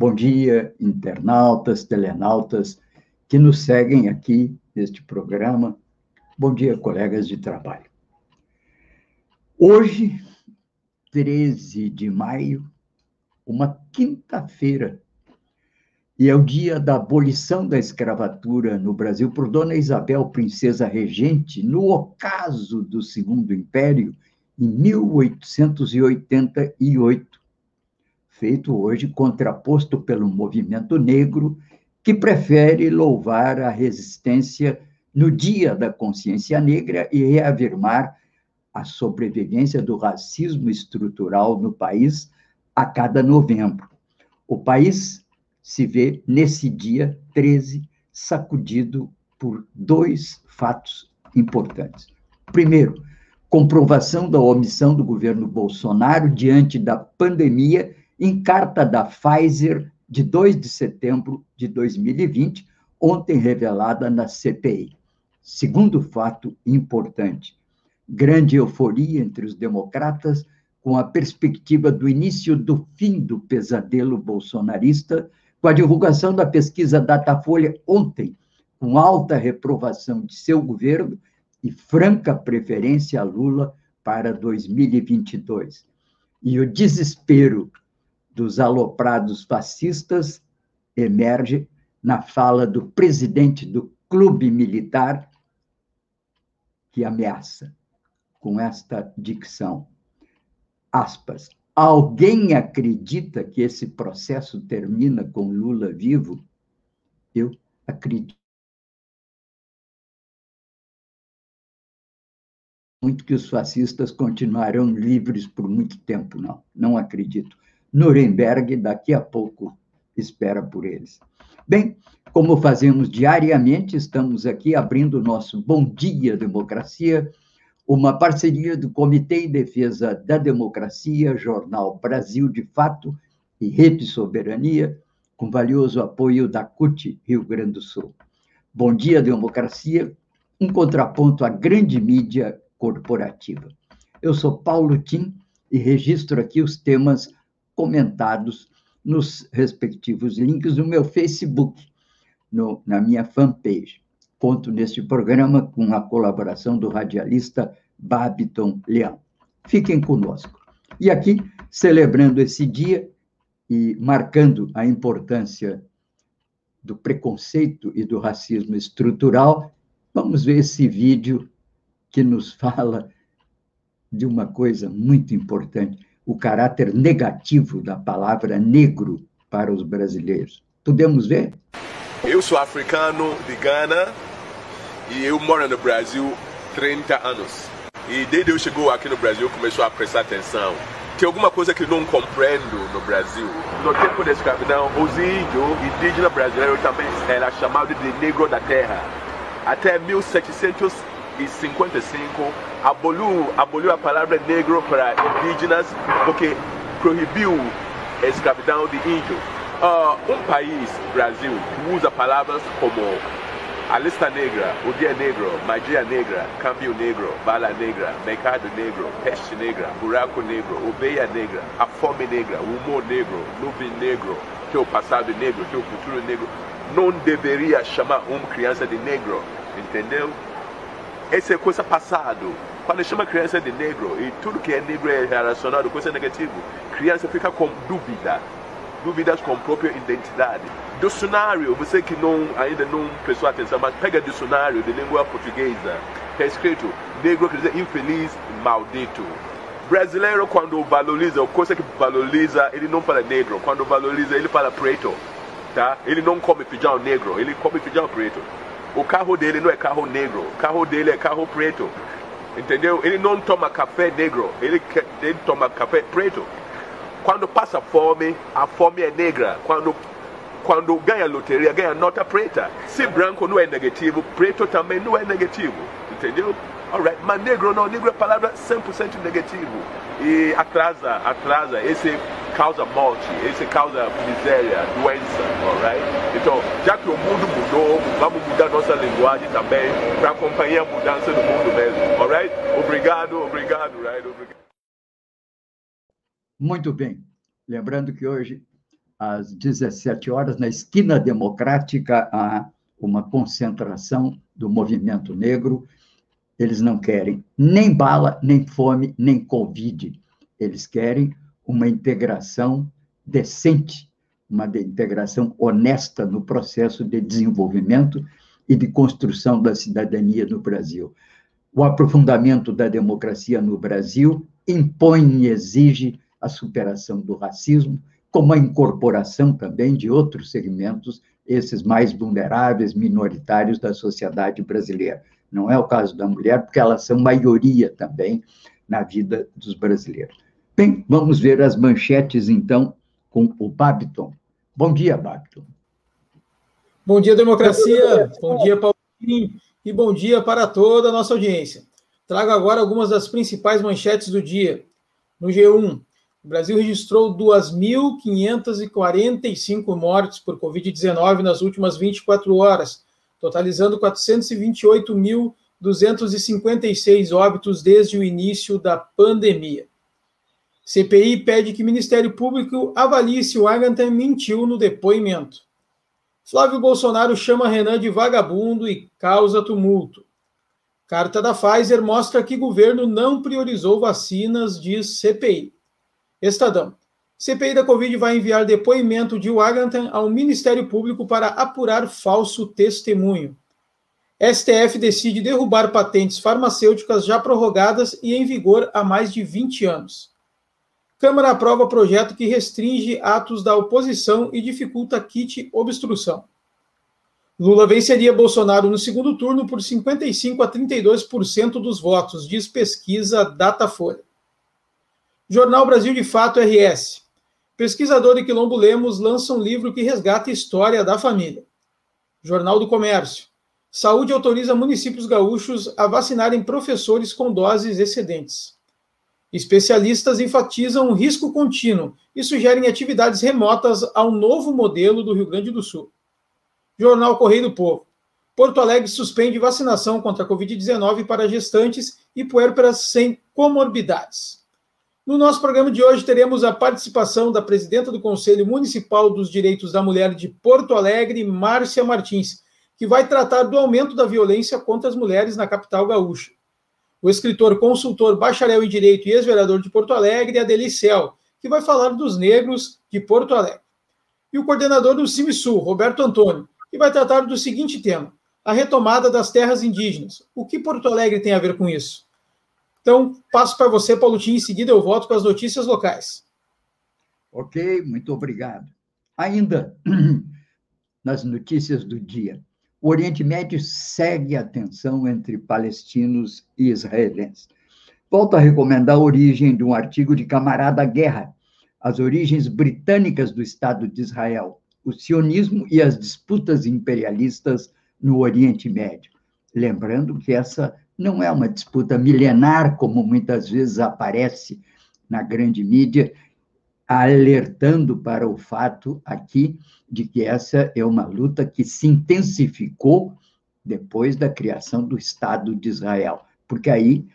Bom dia, internautas, telenautas que nos seguem aqui neste programa. Bom dia, colegas de trabalho. Hoje, 13 de maio, uma quinta-feira, e é o dia da abolição da escravatura no Brasil por Dona Isabel, princesa regente, no ocaso do Segundo Império, em 1888 feito hoje contraposto pelo movimento negro, que prefere louvar a resistência no Dia da Consciência Negra e reafirmar a sobrevivência do racismo estrutural no país a cada novembro. O país se vê nesse dia 13 sacudido por dois fatos importantes. Primeiro, comprovação da omissão do governo Bolsonaro diante da pandemia em carta da Pfizer de 2 de setembro de 2020, ontem revelada na CPI. Segundo fato importante, grande euforia entre os democratas com a perspectiva do início do fim do pesadelo bolsonarista, com a divulgação da pesquisa Datafolha ontem, com alta reprovação de seu governo e franca preferência a Lula para 2022. E o desespero dos aloprados fascistas emerge na fala do presidente do clube militar que ameaça com esta dicção. Aspas. Alguém acredita que esse processo termina com Lula vivo? Eu acredito. Muito que os fascistas continuarão livres por muito tempo, não. Não acredito. Nuremberg daqui a pouco espera por eles. Bem, como fazemos diariamente, estamos aqui abrindo o nosso Bom Dia Democracia, uma parceria do Comitê em Defesa da Democracia, Jornal Brasil de Fato e Rede Soberania, com valioso apoio da CUT Rio Grande do Sul. Bom Dia Democracia, um contraponto à grande mídia corporativa. Eu sou Paulo Tim e registro aqui os temas comentados nos respectivos links no meu Facebook, no, na minha fanpage. Conto neste programa com a colaboração do radialista Babiton Leão. Fiquem conosco. E aqui, celebrando esse dia e marcando a importância do preconceito e do racismo estrutural, vamos ver esse vídeo que nos fala de uma coisa muito importante o caráter negativo da palavra negro para os brasileiros. Podemos ver? Eu sou africano de Gana e eu moro no Brasil 30 anos. E desde eu chegou aqui no Brasil começou a prestar atenção. Tem alguma coisa que não compreendo no Brasil. No tempo da escravidão, os índios indígenas brasileiros também era chamado de negro da terra. Até 1700 1955 aboliu, aboliu a palavra negro para indígenas porque proibiu a escravidão de índio. Uh, um país, Brasil, que usa palavras como a lista negra, o dia negro, magia negra, câmbio negro, bala negra, mercado negro, peste negra, buraco negro, oveia negra, a fome negra, o humor negro, nuvem negro, teu passado negro, teu futuro negro, não deveria chamar uma criança de negro, entendeu? Essa é coisa passado. Quando chama criança de negro e tudo que é negro é relacionado com coisa negativa, criança fica com dúvida, dúvidas com própria identidade. Dicionário, você que não, ainda não prestou atenção, mas pega dicionário de língua portuguesa, está escrito negro quer dizer infeliz, maldito. Brasileiro, quando valoriza, coisa que valoriza, ele não fala negro. Quando valoriza, ele fala preto. Tá? Ele não come feijão negro, ele come feijão preto. O carro dele não é carro negro, o carro dele é carro preto. Entendeu? Ele não toma café negro, ele, ele toma café preto. Quando passa fome, a fome é negra. Quando quando ganha loteria, ganha nota preta. Se branco não é negativo, preto também não é negativo. Entendeu? Alright. Mas negro não, negro é palavra 100% negativo. E atrasa, atrasa. Esse causa morte, esse causa miséria, doença. Alright? Então, já que o mundo mudou, vamos mudar nossa linguagem também para acompanhar a mudança do mundo mesmo. Alright? Obrigado, obrigado, right? Obrigado. Muito bem. Lembrando que hoje, às 17 horas, na esquina democrática, há uma concentração do movimento negro. Eles não querem nem bala, nem fome, nem Covid. Eles querem uma integração decente, uma integração honesta no processo de desenvolvimento e de construção da cidadania no Brasil. O aprofundamento da democracia no Brasil impõe e exige a superação do racismo, como a incorporação também de outros segmentos, esses mais vulneráveis, minoritários da sociedade brasileira. Não é o caso da mulher, porque elas são maioria também na vida dos brasileiros. Bem, vamos ver as manchetes, então, com o Babiton. Bom dia, Babiton. Bom dia, democracia. Bom dia, Paulinho. E bom dia para toda a nossa audiência. Trago agora algumas das principais manchetes do dia. No G1, o Brasil registrou 2.545 mortes por Covid-19 nas últimas 24 horas, totalizando 428.256 óbitos desde o início da pandemia. CPI pede que Ministério Público avalie se o Agantan mentiu no depoimento. Flávio Bolsonaro chama Renan de vagabundo e causa tumulto. Carta da Pfizer mostra que governo não priorizou vacinas, diz CPI. Estadão. CPI da Covid vai enviar depoimento de Wagantan ao Ministério Público para apurar falso testemunho. STF decide derrubar patentes farmacêuticas já prorrogadas e em vigor há mais de 20 anos. Câmara aprova projeto que restringe atos da oposição e dificulta kit obstrução. Lula venceria Bolsonaro no segundo turno por 55 a 32% dos votos, diz pesquisa Datafolha. Jornal Brasil de Fato RS. Pesquisador e Quilombo Lemos lança um livro que resgata a história da família. Jornal do Comércio. Saúde autoriza municípios gaúchos a vacinarem professores com doses excedentes. Especialistas enfatizam o risco contínuo e sugerem atividades remotas ao novo modelo do Rio Grande do Sul. Jornal Correio do Povo. Porto Alegre suspende vacinação contra a Covid-19 para gestantes e puérperas sem comorbidades. No nosso programa de hoje, teremos a participação da presidenta do Conselho Municipal dos Direitos da Mulher de Porto Alegre, Márcia Martins, que vai tratar do aumento da violência contra as mulheres na capital gaúcha. O escritor, consultor, bacharel em Direito e ex-vereador de Porto Alegre, Adelicel, que vai falar dos negros de Porto Alegre. E o coordenador do CIMISUL, Roberto Antônio, que vai tratar do seguinte tema: a retomada das terras indígenas. O que Porto Alegre tem a ver com isso? Então, passo para você, Paulo Tim, em seguida eu volto com as notícias locais. Ok, muito obrigado. Ainda nas notícias do dia, o Oriente Médio segue a tensão entre palestinos e israelenses. Volto a recomendar a origem de um artigo de Camarada Guerra, as origens britânicas do Estado de Israel, o sionismo e as disputas imperialistas no Oriente Médio. Lembrando que essa não é uma disputa milenar, como muitas vezes aparece na grande mídia, alertando para o fato aqui de que essa é uma luta que se intensificou depois da criação do Estado de Israel, porque aí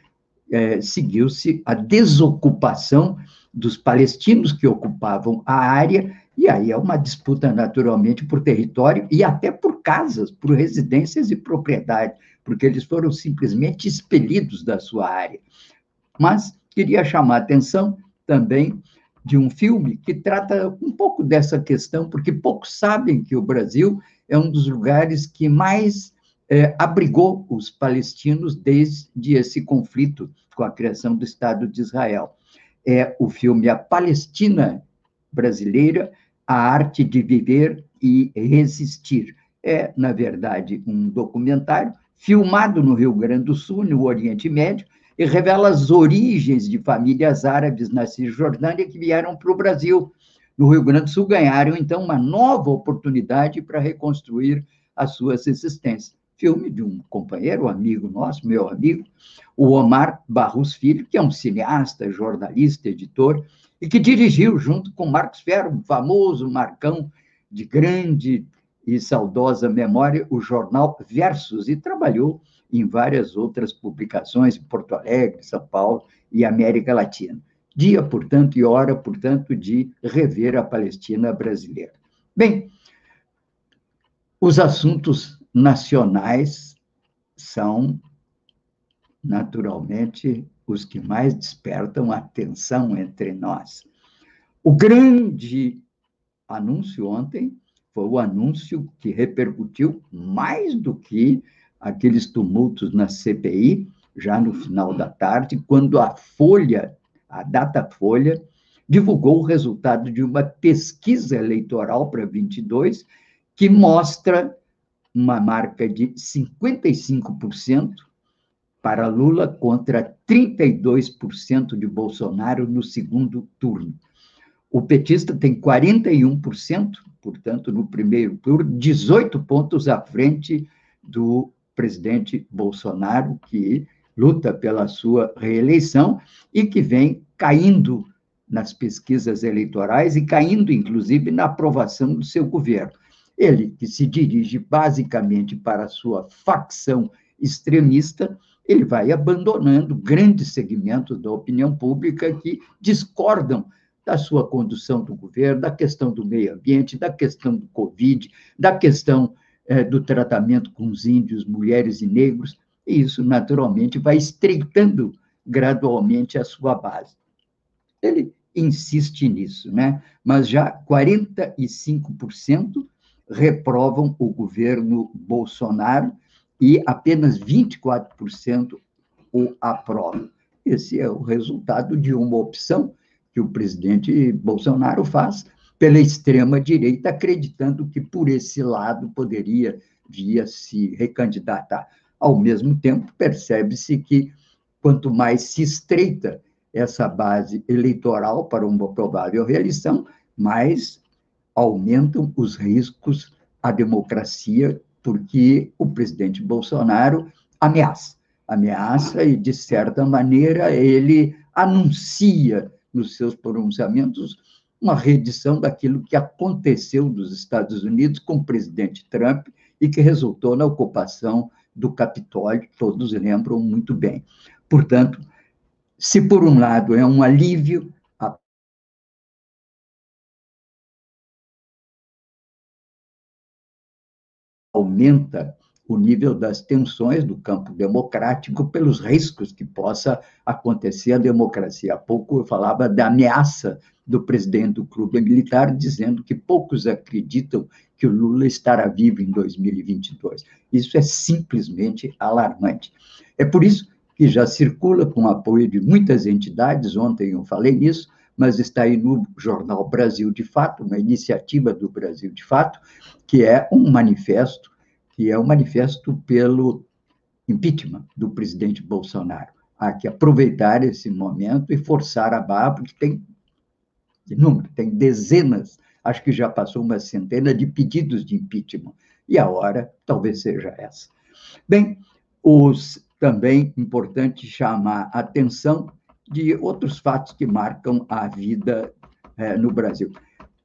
é, seguiu-se a desocupação dos palestinos que ocupavam a área, e aí é uma disputa naturalmente por território e até por casas, por residências e propriedade porque eles foram simplesmente expelidos da sua área. Mas queria chamar a atenção também de um filme que trata um pouco dessa questão, porque poucos sabem que o Brasil é um dos lugares que mais é, abrigou os palestinos desde esse conflito com a criação do Estado de Israel. É o filme A Palestina Brasileira, A Arte de Viver e Resistir. É, na verdade, um documentário filmado no Rio Grande do Sul, no Oriente Médio, e revela as origens de famílias árabes na Cisjordânia que vieram para o Brasil no Rio Grande do Sul ganharam, então, uma nova oportunidade para reconstruir as suas existências. Filme de um companheiro, amigo nosso, meu amigo, o Omar Barros Filho, que é um cineasta, jornalista, editor, e que dirigiu, junto com Marcos Ferro, famoso Marcão de grande e saudosa memória, o jornal Versus, e trabalhou em várias outras publicações em Porto Alegre, São Paulo e América Latina. Dia, portanto, e hora, portanto, de rever a Palestina brasileira. Bem, os assuntos nacionais são, naturalmente, os que mais despertam atenção entre nós. O grande anúncio ontem foi o anúncio que repercutiu mais do que aqueles tumultos na CPI, já no final da tarde, quando a Folha, a Datafolha, divulgou o resultado de uma pesquisa eleitoral para 22 que mostra uma marca de 55% para Lula contra 32% de Bolsonaro no segundo turno. O petista tem 41%, portanto, no primeiro turno, 18 pontos à frente do presidente Bolsonaro, que luta pela sua reeleição e que vem caindo nas pesquisas eleitorais e caindo, inclusive, na aprovação do seu governo. Ele, que se dirige basicamente para a sua facção extremista, ele vai abandonando grandes segmentos da opinião pública que discordam da sua condução do governo, da questão do meio ambiente, da questão do Covid, da questão é, do tratamento com os índios, mulheres e negros, e isso, naturalmente, vai estreitando gradualmente a sua base. Ele insiste nisso, né? mas já 45% reprovam o governo Bolsonaro e apenas 24% o aprovam. Esse é o resultado de uma opção que o presidente Bolsonaro faz pela extrema-direita, acreditando que por esse lado poderia vir a se recandidatar. Ao mesmo tempo, percebe-se que quanto mais se estreita essa base eleitoral para uma provável reeleição, mais aumentam os riscos à democracia, porque o presidente Bolsonaro ameaça. Ameaça e, de certa maneira, ele anuncia nos seus pronunciamentos uma reedição daquilo que aconteceu nos Estados Unidos com o presidente Trump e que resultou na ocupação do Capitólio, todos lembram muito bem. Portanto, se por um lado é um alívio, aumenta o nível das tensões do campo democrático pelos riscos que possa acontecer à democracia. Há pouco eu falava da ameaça do presidente do clube militar, dizendo que poucos acreditam que o Lula estará vivo em 2022. Isso é simplesmente alarmante. É por isso que já circula com apoio de muitas entidades, ontem eu falei nisso, mas está aí no jornal Brasil de Fato, uma iniciativa do Brasil de Fato, que é um manifesto que é o manifesto pelo impeachment do presidente Bolsonaro. Há que aproveitar esse momento e forçar a barra, porque tem número, tem dezenas, acho que já passou uma centena de pedidos de impeachment. E a hora talvez seja essa. Bem, os também importante chamar a atenção de outros fatos que marcam a vida é, no Brasil.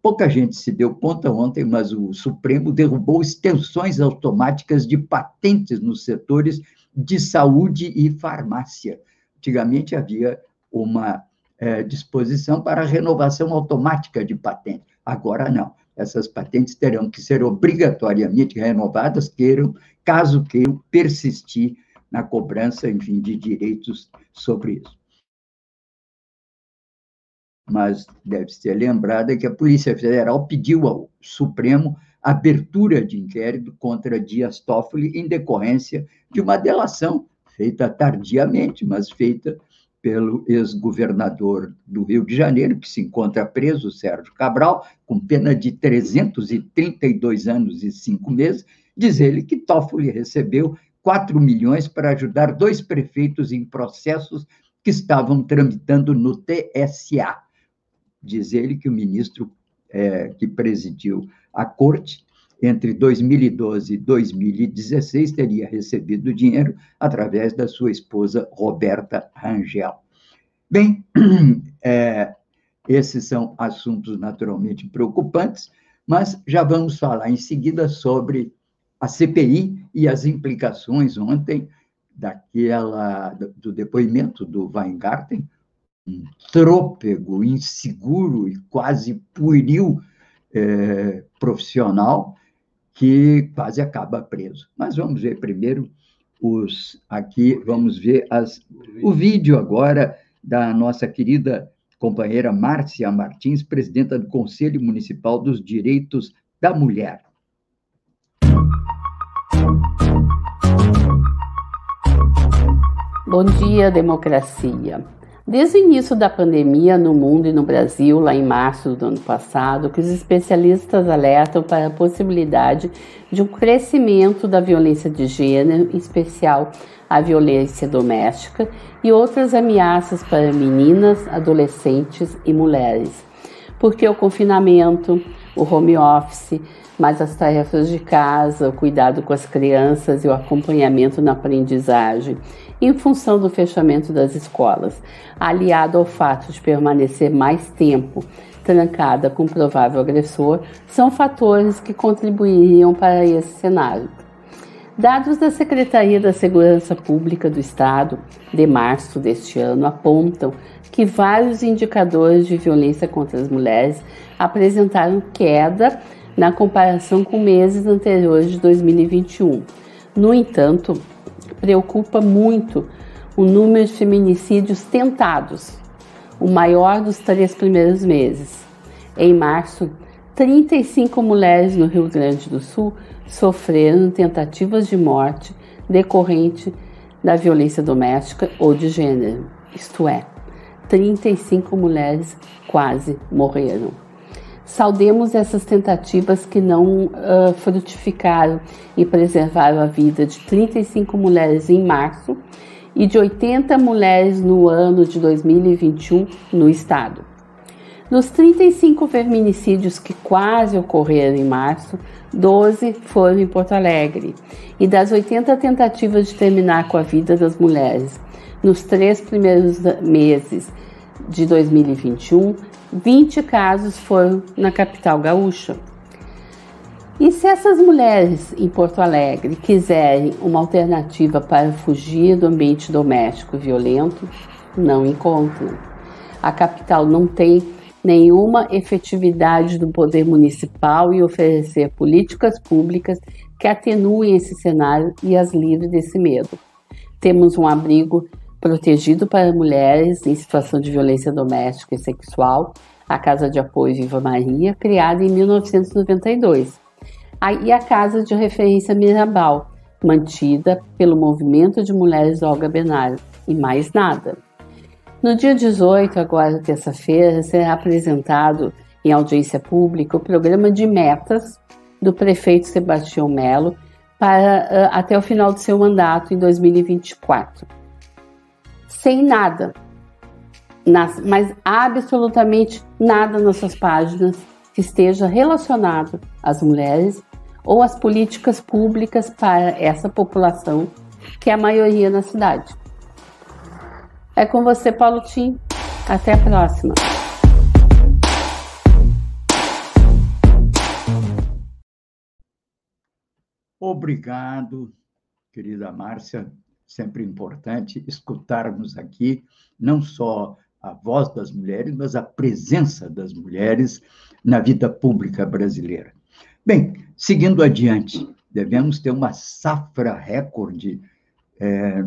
Pouca gente se deu conta ontem, mas o Supremo derrubou extensões automáticas de patentes nos setores de saúde e farmácia. Antigamente havia uma é, disposição para renovação automática de patente. Agora não. Essas patentes terão que ser obrigatoriamente renovadas, queiram, caso queiram persistir na cobrança, enfim, de direitos sobre isso mas deve ser lembrada que a Polícia Federal pediu ao Supremo abertura de inquérito contra Dias Toffoli em decorrência de uma delação feita tardiamente, mas feita pelo ex-governador do Rio de Janeiro, que se encontra preso, Sérgio Cabral, com pena de 332 anos e cinco meses, diz ele que Toffoli recebeu 4 milhões para ajudar dois prefeitos em processos que estavam tramitando no TSA diz ele que o ministro é, que presidiu a corte, entre 2012 e 2016, teria recebido dinheiro através da sua esposa Roberta Rangel. Bem, é, esses são assuntos naturalmente preocupantes, mas já vamos falar em seguida sobre a CPI e as implicações ontem daquela do depoimento do Weingarten, trôpego, inseguro e quase pueril é, profissional que quase acaba preso. Mas vamos ver primeiro os aqui, vamos ver as, o vídeo agora da nossa querida companheira Márcia Martins, presidenta do Conselho Municipal dos Direitos da Mulher. Bom dia, democracia. Desde o início da pandemia no mundo e no Brasil, lá em março do ano passado, que os especialistas alertam para a possibilidade de um crescimento da violência de gênero, em especial a violência doméstica e outras ameaças para meninas, adolescentes e mulheres. Porque o confinamento, o home office, mais as tarefas de casa, o cuidado com as crianças e o acompanhamento na aprendizagem, em função do fechamento das escolas, aliado ao fato de permanecer mais tempo trancada com provável agressor, são fatores que contribuiriam para esse cenário. Dados da Secretaria da Segurança Pública do Estado, de março deste ano, apontam que vários indicadores de violência contra as mulheres apresentaram queda na comparação com meses anteriores de 2021. No entanto, preocupa muito o número de feminicídios tentados, o maior dos três primeiros meses. Em março, 35 mulheres no Rio Grande do Sul sofreram tentativas de morte decorrente da violência doméstica ou de gênero, isto é, 35 mulheres quase morreram. Saudemos essas tentativas que não uh, frutificaram e preservaram a vida de 35 mulheres em março e de 80 mulheres no ano de 2021 no estado. Nos 35 feminicídios que quase ocorreram em março, 12 foram em Porto Alegre. E das 80 tentativas de terminar com a vida das mulheres nos três primeiros meses de 2021, 20 casos foram na capital gaúcha. E se essas mulheres em Porto Alegre quiserem uma alternativa para fugir do ambiente doméstico violento, não encontram. A capital não tem nenhuma efetividade do poder municipal e oferecer políticas públicas que atenuem esse cenário e as livrem desse medo. Temos um abrigo protegido para mulheres em situação de violência doméstica e sexual, a Casa de Apoio Viva Maria, criada em 1992, e a Casa de Referência Mirabal, mantida pelo Movimento de Mulheres Olga Benário, e mais nada. No dia 18, agora terça-feira, será apresentado em audiência pública o programa de metas do prefeito Sebastião Melo para até o final do seu mandato em 2024. Sem nada, nas, mas absolutamente nada nas suas páginas que esteja relacionado às mulheres ou às políticas públicas para essa população que é a maioria na cidade. É com você, Paulo Tim. Até a próxima. Obrigado, querida Márcia. Sempre importante escutarmos aqui não só a voz das mulheres, mas a presença das mulheres na vida pública brasileira. Bem, seguindo adiante, devemos ter uma safra recorde é,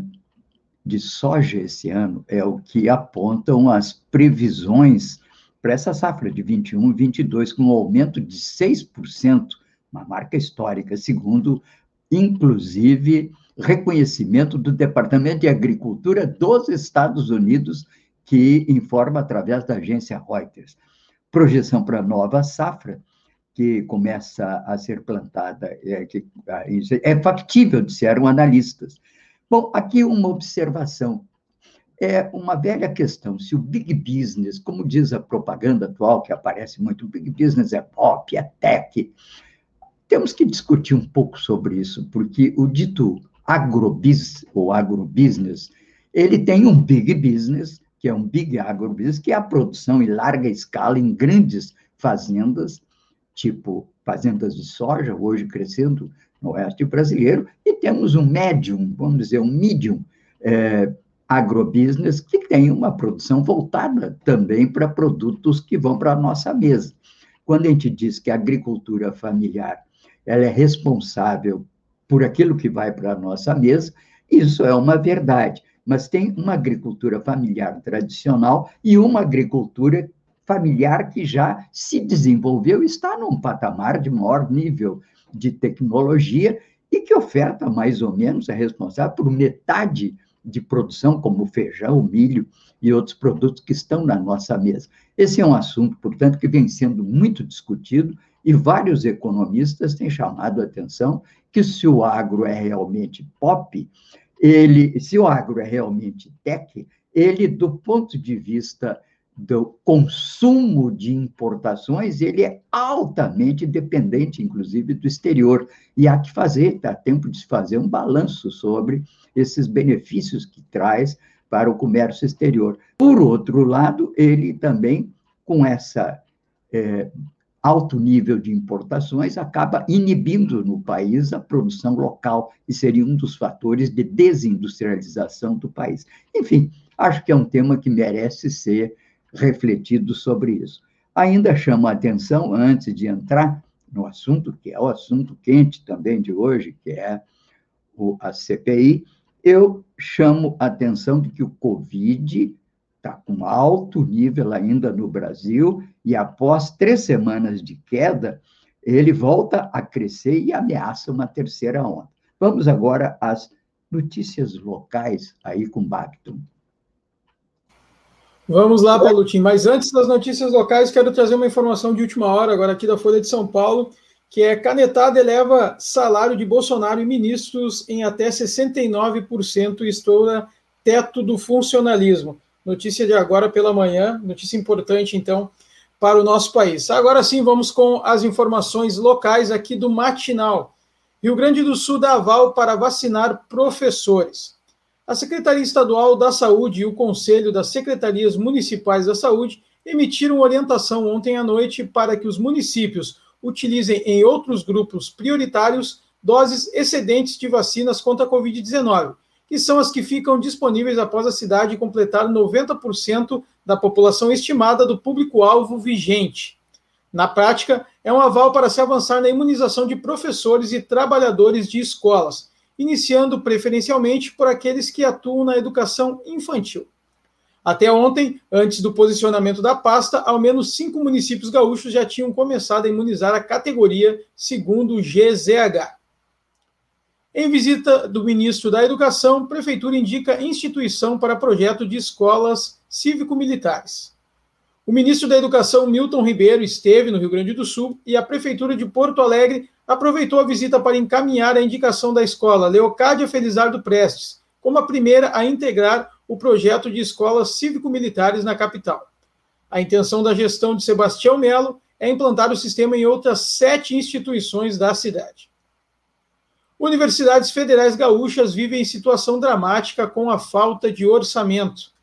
de soja esse ano é o que apontam as previsões para essa safra de 21 e 22, com um aumento de 6%, uma marca histórica, segundo, inclusive, reconhecimento do Departamento de Agricultura dos Estados Unidos, que informa através da agência Reuters. Projeção para nova safra, que começa a ser plantada, é, que, é factível, disseram analistas, Bom, aqui uma observação. é uma velha questão. Se o big business, como diz a propaganda atual, que aparece muito, o big business é pop, é tech, temos que discutir um pouco sobre isso, porque o dito agrobis, ou agrobusiness, ele tem um big business, que é um big agrobusiness, que é a produção em larga escala em grandes fazendas, tipo fazendas de soja, hoje crescendo no oeste brasileiro, e temos um médium, vamos dizer, um medium é, agrobusiness que tem uma produção voltada também para produtos que vão para a nossa mesa. Quando a gente diz que a agricultura familiar ela é responsável por aquilo que vai para a nossa mesa, isso é uma verdade. Mas tem uma agricultura familiar tradicional e uma agricultura familiar que já se desenvolveu, está num patamar de maior nível de tecnologia e que oferta mais ou menos, é responsável por metade de produção, como feijão, milho e outros produtos que estão na nossa mesa. Esse é um assunto, portanto, que vem sendo muito discutido e vários economistas têm chamado a atenção que se o agro é realmente pop, ele, se o agro é realmente tech, ele, do ponto de vista do consumo de importações, ele é altamente dependente, inclusive, do exterior. E há que fazer, está tempo de se fazer um balanço sobre esses benefícios que traz para o comércio exterior. Por outro lado, ele também, com essa é, alto nível de importações, acaba inibindo no país a produção local e seria um dos fatores de desindustrialização do país. Enfim, acho que é um tema que merece ser refletido sobre isso. Ainda chamo a atenção, antes de entrar no assunto, que é o assunto quente também de hoje, que é o, a CPI, eu chamo a atenção de que o Covid está com alto nível ainda no Brasil, e após três semanas de queda, ele volta a crescer e ameaça uma terceira onda. Vamos agora às notícias locais aí com Bacton. Vamos lá, Paulutim. Mas antes das notícias locais, quero trazer uma informação de última hora, agora aqui da Folha de São Paulo, que é canetada eleva salário de Bolsonaro e ministros em até 69% e estoura teto do funcionalismo. Notícia de agora pela manhã, notícia importante, então, para o nosso país. Agora sim, vamos com as informações locais aqui do Matinal. Rio Grande do Sul dá aval para vacinar professores. A Secretaria Estadual da Saúde e o Conselho das Secretarias Municipais da Saúde emitiram orientação ontem à noite para que os municípios utilizem em outros grupos prioritários doses excedentes de vacinas contra a Covid-19, que são as que ficam disponíveis após a cidade completar 90% da população estimada do público-alvo vigente. Na prática, é um aval para se avançar na imunização de professores e trabalhadores de escolas iniciando preferencialmente por aqueles que atuam na educação infantil. Até ontem, antes do posicionamento da pasta, ao menos cinco municípios gaúchos já tinham começado a imunizar a categoria, segundo o GZH. Em visita do ministro da Educação, Prefeitura indica instituição para projeto de escolas cívico-militares. O ministro da Educação, Milton Ribeiro, esteve no Rio Grande do Sul e a Prefeitura de Porto Alegre aproveitou a visita para encaminhar a indicação da escola Leocádia Felizardo Prestes como a primeira a integrar o projeto de escolas cívico-militares na capital. A intenção da gestão de Sebastião Melo é implantar o sistema em outras sete instituições da cidade. Universidades federais gaúchas vivem situação dramática com a falta de orçamento.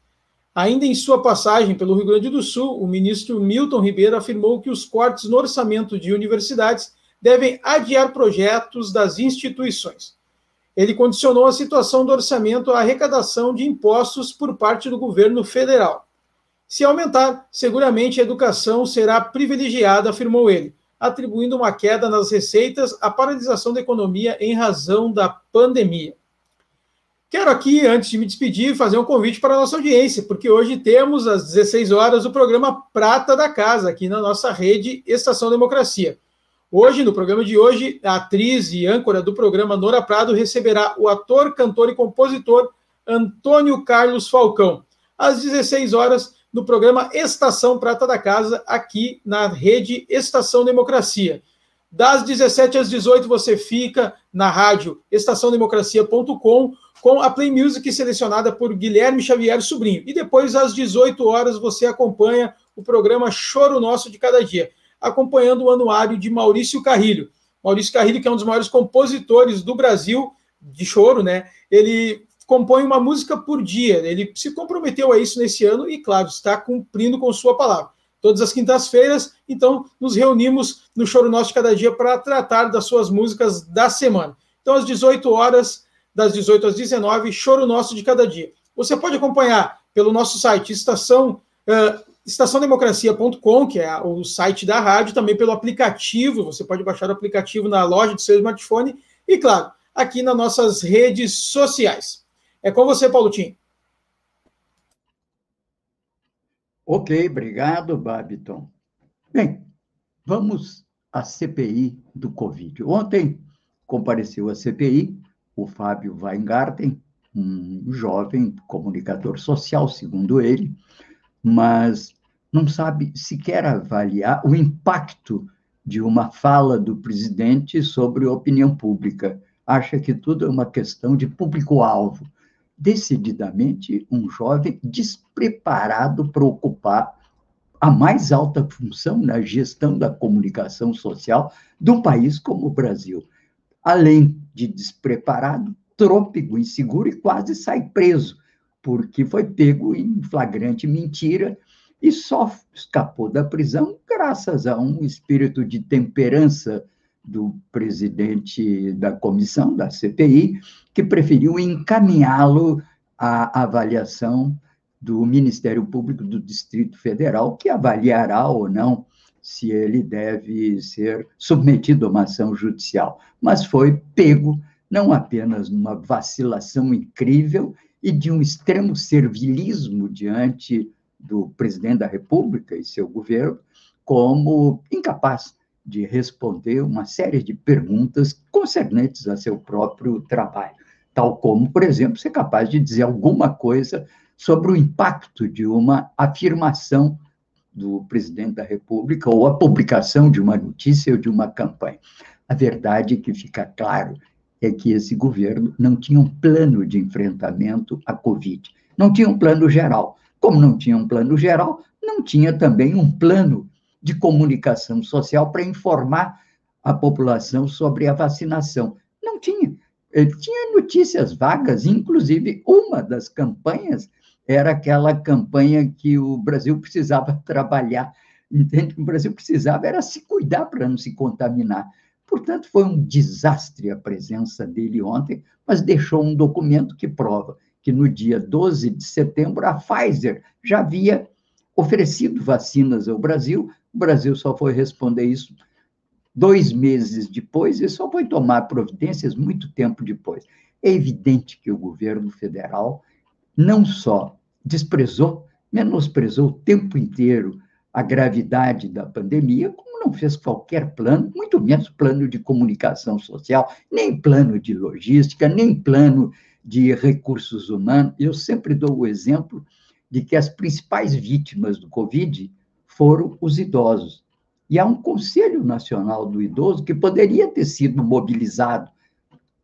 Ainda em sua passagem pelo Rio Grande do Sul, o ministro Milton Ribeiro afirmou que os cortes no orçamento de universidades devem adiar projetos das instituições. Ele condicionou a situação do orçamento à arrecadação de impostos por parte do governo federal. Se aumentar, seguramente a educação será privilegiada, afirmou ele, atribuindo uma queda nas receitas à paralisação da economia em razão da pandemia. Quero aqui, antes de me despedir, fazer um convite para a nossa audiência, porque hoje temos às 16 horas o programa Prata da Casa, aqui na nossa rede Estação Democracia. Hoje, no programa de hoje, a atriz e âncora do programa Nora Prado receberá o ator, cantor e compositor Antônio Carlos Falcão, às 16 horas, no programa Estação Prata da Casa, aqui na rede Estação Democracia. Das 17 às 18 você fica na rádio estaçãodemocracia.com com a Play Music selecionada por Guilherme Xavier Sobrinho. E depois, às 18 horas, você acompanha o programa Choro Nosso de Cada Dia, acompanhando o anuário de Maurício Carrilho. Maurício Carrilho, que é um dos maiores compositores do Brasil de choro, né? Ele compõe uma música por dia. Ele se comprometeu a isso nesse ano e, claro, está cumprindo com sua palavra. Todas as quintas-feiras, então, nos reunimos no Choro Nosso de Cada Dia para tratar das suas músicas da semana. Então, às 18 horas, das 18 às 19, Choro Nosso de Cada Dia. Você pode acompanhar pelo nosso site estação uh, estaçãodemocracia.com, que é o site da rádio, também pelo aplicativo, você pode baixar o aplicativo na loja do seu smartphone e, claro, aqui nas nossas redes sociais. É com você, Paulo Tim. Ok, obrigado, Babiton. Bem, vamos à CPI do Covid. Ontem compareceu a CPI o Fábio Weingarten, um jovem comunicador social, segundo ele, mas não sabe sequer avaliar o impacto de uma fala do presidente sobre a opinião pública. Acha que tudo é uma questão de público-alvo. Decididamente, um jovem despreparado para ocupar a mais alta função na gestão da comunicação social de um país como o Brasil. Além de despreparado, trôpego, inseguro e quase sai preso, porque foi pego em flagrante mentira e só escapou da prisão graças a um espírito de temperança do presidente da comissão, da CPI, que preferiu encaminhá-lo à avaliação do Ministério Público do Distrito Federal, que avaliará ou não se ele deve ser submetido a uma ação judicial. Mas foi pego não apenas numa vacilação incrível e de um extremo servilismo diante do presidente da República e seu governo, como incapaz de responder uma série de perguntas concernentes a seu próprio trabalho, tal como, por exemplo, ser capaz de dizer alguma coisa sobre o impacto de uma afirmação do presidente da República ou a publicação de uma notícia ou de uma campanha. A verdade que fica claro é que esse governo não tinha um plano de enfrentamento à Covid, não tinha um plano geral. Como não tinha um plano geral, não tinha também um plano de comunicação social para informar a população sobre a vacinação. Não tinha. Ele tinha notícias vagas, inclusive uma das campanhas era aquela campanha que o Brasil precisava trabalhar. Entende? O Brasil precisava era se cuidar para não se contaminar. Portanto, foi um desastre a presença dele ontem, mas deixou um documento que prova que no dia 12 de setembro a Pfizer já havia oferecido vacinas ao Brasil, o Brasil só foi responder isso dois meses depois e só foi tomar providências muito tempo depois. É evidente que o governo federal não só desprezou, menosprezou o tempo inteiro a gravidade da pandemia, como não fez qualquer plano, muito menos plano de comunicação social, nem plano de logística, nem plano de recursos humanos. Eu sempre dou o exemplo de que as principais vítimas do Covid foram os idosos. E há um Conselho Nacional do Idoso que poderia ter sido mobilizado.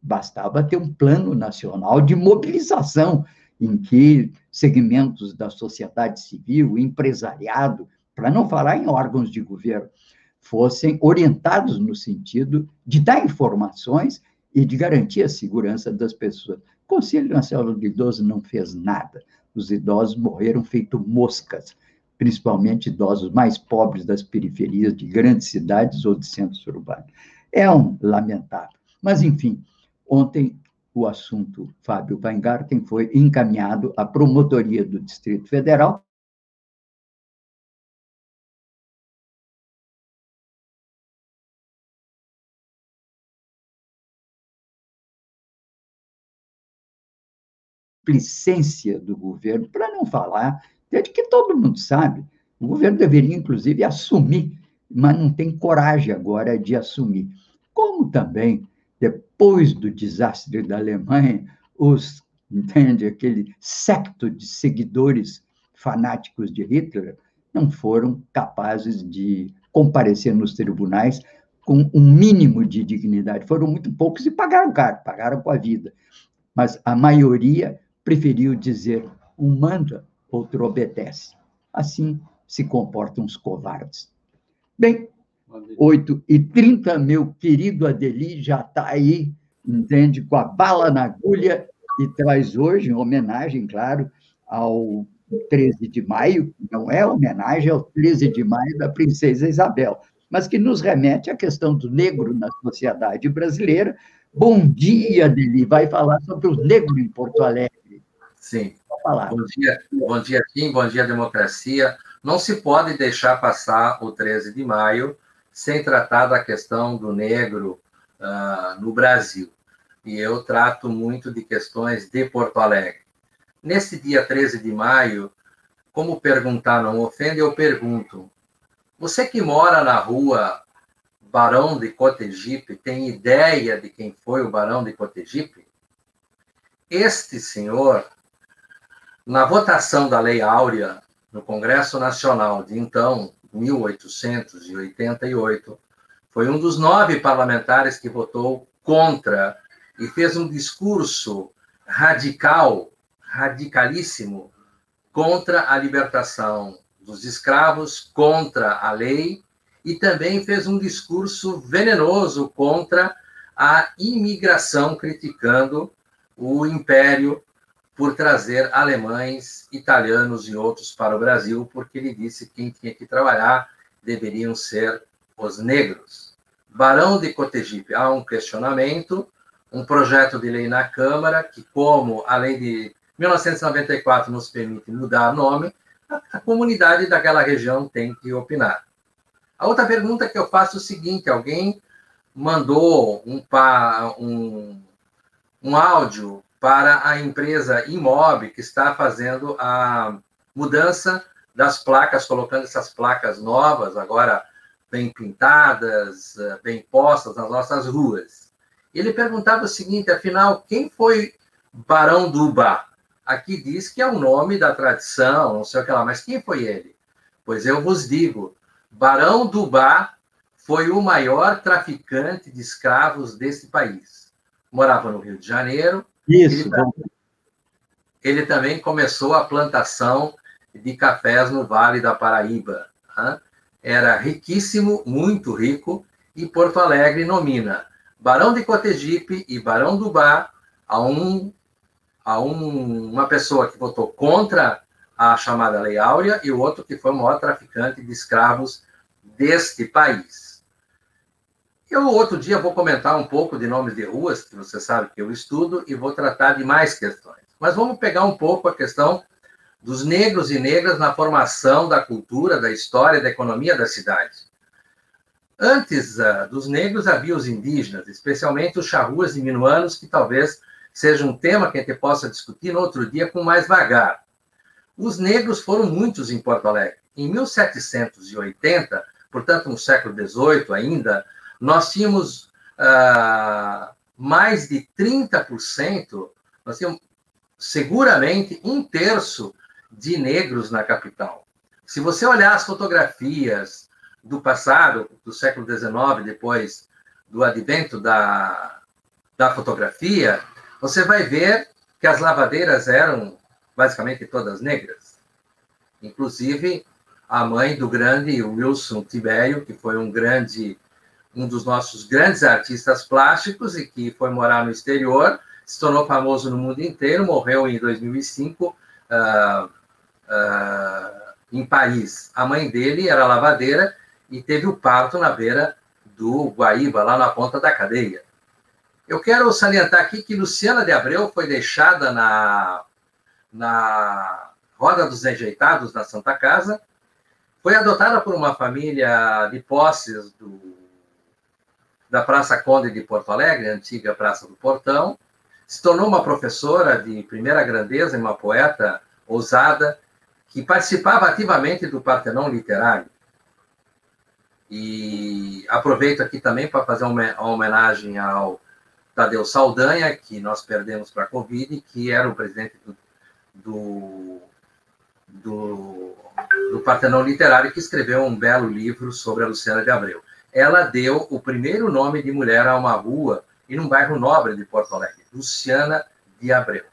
Bastava ter um plano nacional de mobilização, em que segmentos da sociedade civil, empresariado, para não falar em órgãos de governo, fossem orientados no sentido de dar informações e de garantir a segurança das pessoas. O Conselho Nacional do Idoso não fez nada. Os idosos morreram feito moscas, principalmente idosos mais pobres das periferias de grandes cidades ou de centros urbanos. É um lamentável. Mas, enfim, ontem o assunto Fábio Weingarten foi encaminhado à promotoria do Distrito Federal displicência do governo, para não falar de que todo mundo sabe. O governo deveria, inclusive, assumir, mas não tem coragem agora de assumir. Como também, depois do desastre da Alemanha, os, entende, aquele secto de seguidores fanáticos de Hitler não foram capazes de comparecer nos tribunais com um mínimo de dignidade. Foram muito poucos e pagaram caro, pagaram com a vida. Mas a maioria preferiu dizer: um manda, outro obedece. Assim se comportam os covardes. Bem, 8 e 30, meu querido Adeli já está aí, entende, com a bala na agulha e traz hoje, em homenagem, claro, ao 13 de maio, não é homenagem ao 13 de maio da princesa Isabel, mas que nos remete à questão do negro na sociedade brasileira. Bom dia, Adeli, vai falar sobre o negro em Porto Alegre. Sim. Bom dia, bom dia, Kim, bom dia, democracia. Não se pode deixar passar o 13 de maio sem tratar da questão do negro uh, no Brasil. E eu trato muito de questões de Porto Alegre. Nesse dia 13 de maio, como perguntar não ofende, eu pergunto: você que mora na rua Barão de Cotegipe tem ideia de quem foi o Barão de Cotegipe? Este senhor, na votação da Lei Áurea no Congresso Nacional de então, 1888, foi um dos nove parlamentares que votou contra e fez um discurso radical, radicalíssimo, contra a libertação dos escravos, contra a lei, e também fez um discurso venenoso contra a imigração, criticando o império por trazer alemães, italianos e outros para o Brasil, porque ele disse que quem tinha que trabalhar deveriam ser os negros. Barão de Cotegipe, há um questionamento, um projeto de lei na Câmara, que, como a lei de 1994 nos permite mudar nome, a, comunidade daquela região tem que opinar. A outra pergunta que eu faço é o seguinte: alguém mandou um, um, um áudio para a empresa Imob, que está fazendo a mudança das placas, colocando essas placas novas, agora bem pintadas, eh, bem postas nas nossas ruas. Ele perguntava o seguinte: afinal, quem foi Barão do? Aqui diz que é o nome da tradição, não sei o que lá, mas quem foi ele? Pois eu vos digo: Barão do foi o maior traficante de escravos deste país. Morava no Rio de Janeiro, isso. Ele, ele também começou a plantação de cafés no Vale da Paraíba. Né? Era riquíssimo, muito rico, e Porto Alegre nomina Barão de Cotegipe e Barão do Bar a, um, a um, uma pessoa que votou contra a chamada Lei Áurea e o outro que foi o maior traficante de escravos deste país. Eu, outro dia, vou comentar um pouco de nomes de ruas, que você sabe que eu estudo, e vou tratar de mais questões. Mas vamos pegar um pouco a questão dos negros e negras na formação da cultura, da história, da economia da cidade. Antes uh, dos negros havia os indígenas, especialmente os charruas e minuanos, que talvez seja um tema que a gente possa discutir no outro dia com mais vagar. Os negros foram muitos em Porto Alegre. Em 1780, portanto, no século XVIII ainda, nós tínhamos uh, mais de 30%, nós tínhamos seguramente um terço de negros na capital. Se você olhar as fotografias do passado, do século XIX, depois do advento da, da fotografia, você vai ver que as lavadeiras eram basicamente todas negras. Inclusive, a mãe do grande Wilson Tibério, que foi um grande um dos nossos grandes artistas plásticos e que foi morar no exterior, se tornou famoso no mundo inteiro, morreu em 2005 uh, uh, em Paris. A mãe dele era lavadeira e teve o parto na beira do Guaíba, lá na ponta da cadeia. Eu quero salientar aqui que Luciana de Abreu foi deixada na, na Roda dos Enjeitados, na Santa Casa, foi adotada por uma família de posses do da Praça Conde de Porto Alegre, antiga Praça do Portão, se tornou uma professora de primeira grandeza e uma poeta ousada que participava ativamente do Partenon Literário. E aproveito aqui também para fazer uma homenagem ao Tadeu Saldanha, que nós perdemos para a Covid, que era o presidente do, do, do, do Partenon Literário, que escreveu um belo livro sobre a Luciana de Abreu. Ela deu o primeiro nome de mulher a uma rua em um bairro nobre de Porto Alegre, Luciana de Abreu.